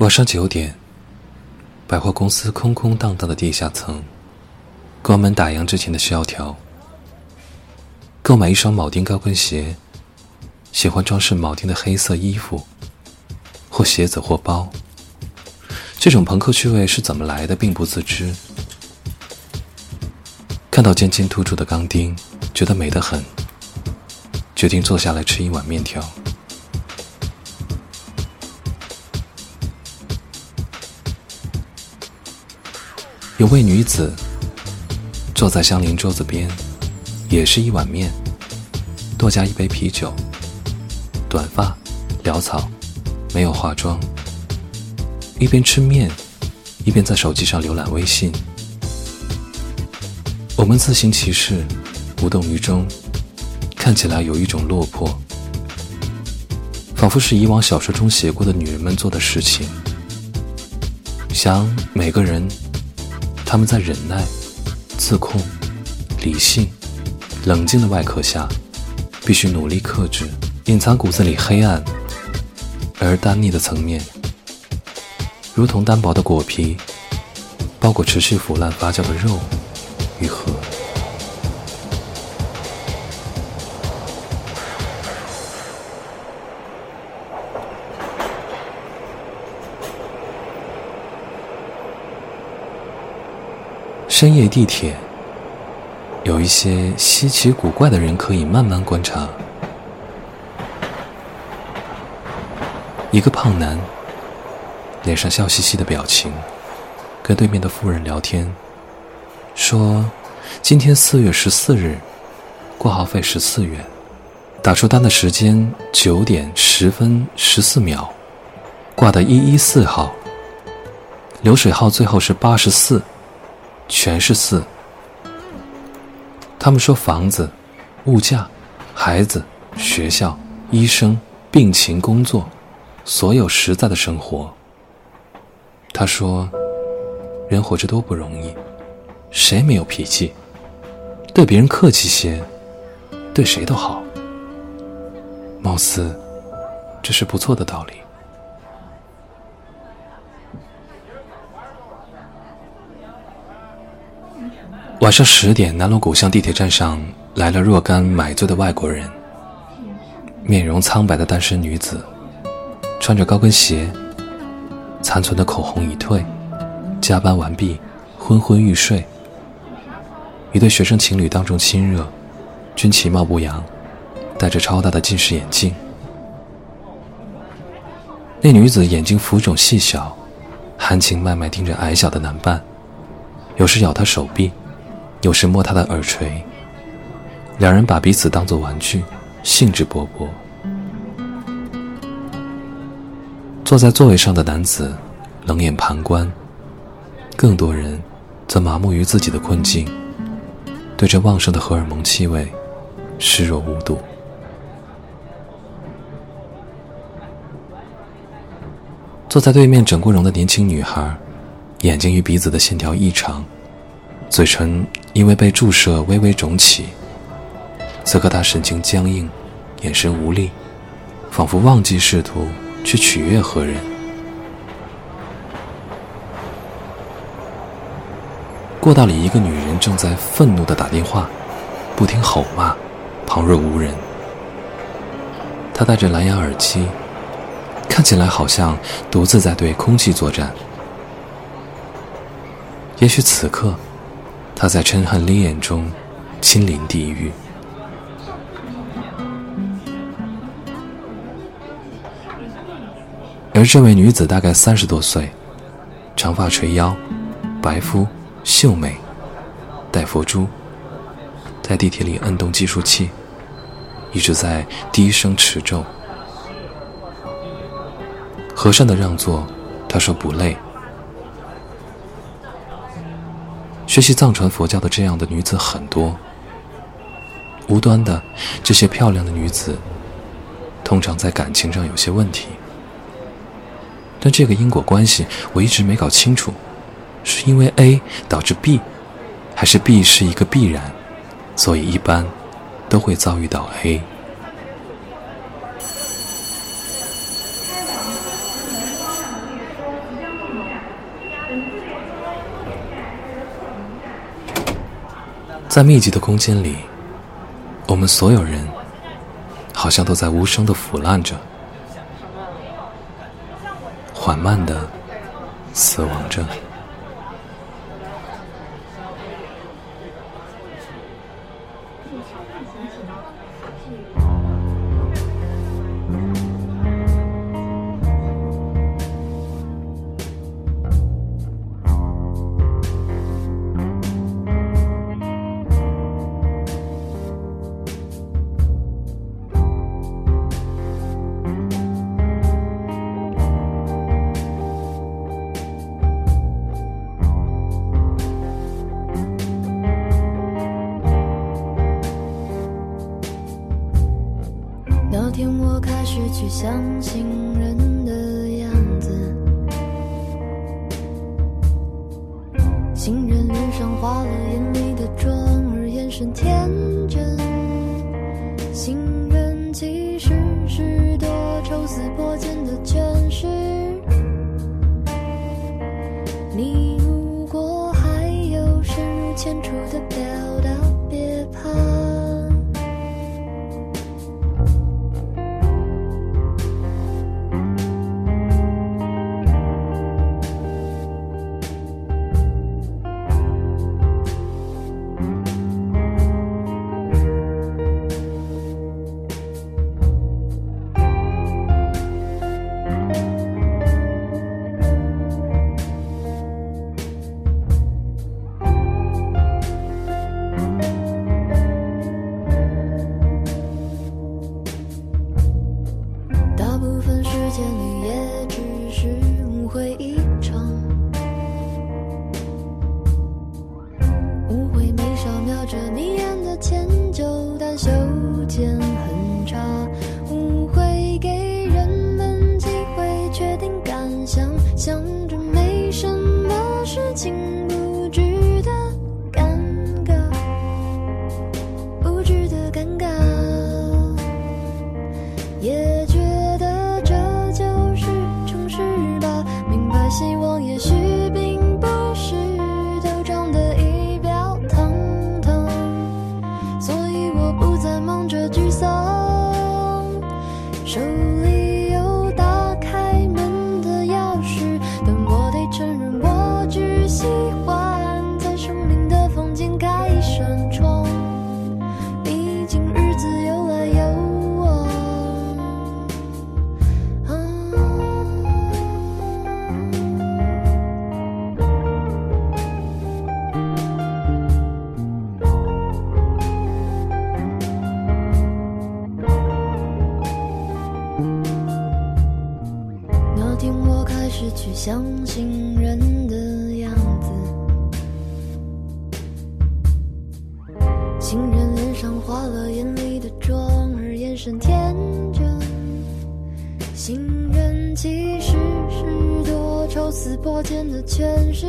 晚上九点，百货公司空空荡荡的地下层，关门打烊之前的萧条。购买一双铆钉高跟鞋，喜欢装饰铆钉的黑色衣服，或鞋子或包。这种朋克趣味是怎么来的，并不自知。看到尖尖突出的钢钉，觉得美得很，决定坐下来吃一碗面条。有位女子坐在相邻桌子边，也是一碗面，多加一杯啤酒。短发，潦草，没有化妆，一边吃面，一边在手机上浏览微信。我们自行其事，无动于衷，看起来有一种落魄，仿佛是以往小说中写过的女人们做的事情。想每个人。他们在忍耐、自控、理性、冷静的外壳下，必须努力克制隐藏骨子里黑暗而单腻的层面，如同单薄的果皮，包裹持续腐烂发酵的肉与核。深夜地铁，有一些稀奇古怪的人可以慢慢观察。一个胖男，脸上笑嘻嘻的表情，跟对面的妇人聊天，说：“今天四月十四日，挂号费十四元，打出单的时间九点十分十四秒，挂的一一四号，流水号最后是八十四。”全是四。他们说房子、物价、孩子、学校、医生、病情、工作，所有实在的生活。他说，人活着多不容易，谁没有脾气？对别人客气些，对谁都好。貌似，这是不错的道理。晚上十点，南锣鼓巷地铁站上来了若干买醉的外国人。面容苍白的单身女子，穿着高跟鞋，残存的口红已退，加班完毕，昏昏欲睡。一对学生情侣当众亲热，均其貌不扬，戴着超大的近视眼镜。那女子眼睛浮肿细小，含情脉脉盯着矮小的男伴，有时咬他手臂。有时摸他的耳垂，两人把彼此当作玩具，兴致勃勃。坐在座位上的男子冷眼旁观，更多人则麻木于自己的困境，对这旺盛的荷尔蒙气味视若无睹。坐在对面整过容的年轻女孩，眼睛与鼻子的线条异常。嘴唇因为被注射微微肿起，此刻他神情僵硬，眼神无力，仿佛忘记试图去取悦何人。过道里，一个女人正在愤怒的打电话，不停吼骂，旁若无人。她戴着蓝牙耳机，看起来好像独自在对空气作战。也许此刻。他在嗔恨烈焰中亲临地狱，而这位女子大概三十多岁，长发垂腰，白肤秀美，戴佛珠，在地铁里摁动计数器，一直在低声持咒。和善的让座，他说不累。学习藏传佛教的这样的女子很多，无端的这些漂亮的女子，通常在感情上有些问题。但这个因果关系我一直没搞清楚，是因为 A 导致 B，还是 B 是一个必然，所以一般都会遭遇到 A。在密集的空间里，我们所有人好像都在无声的腐烂着，缓慢的死亡着。像行人的样子，行人脸上画了眼里的妆，而眼神天所以我不再忙着沮丧，手里。我开始去相信人的样子，行人脸上画了眼里的妆，而眼神天真。行人其实是多抽丝剥茧的诠释。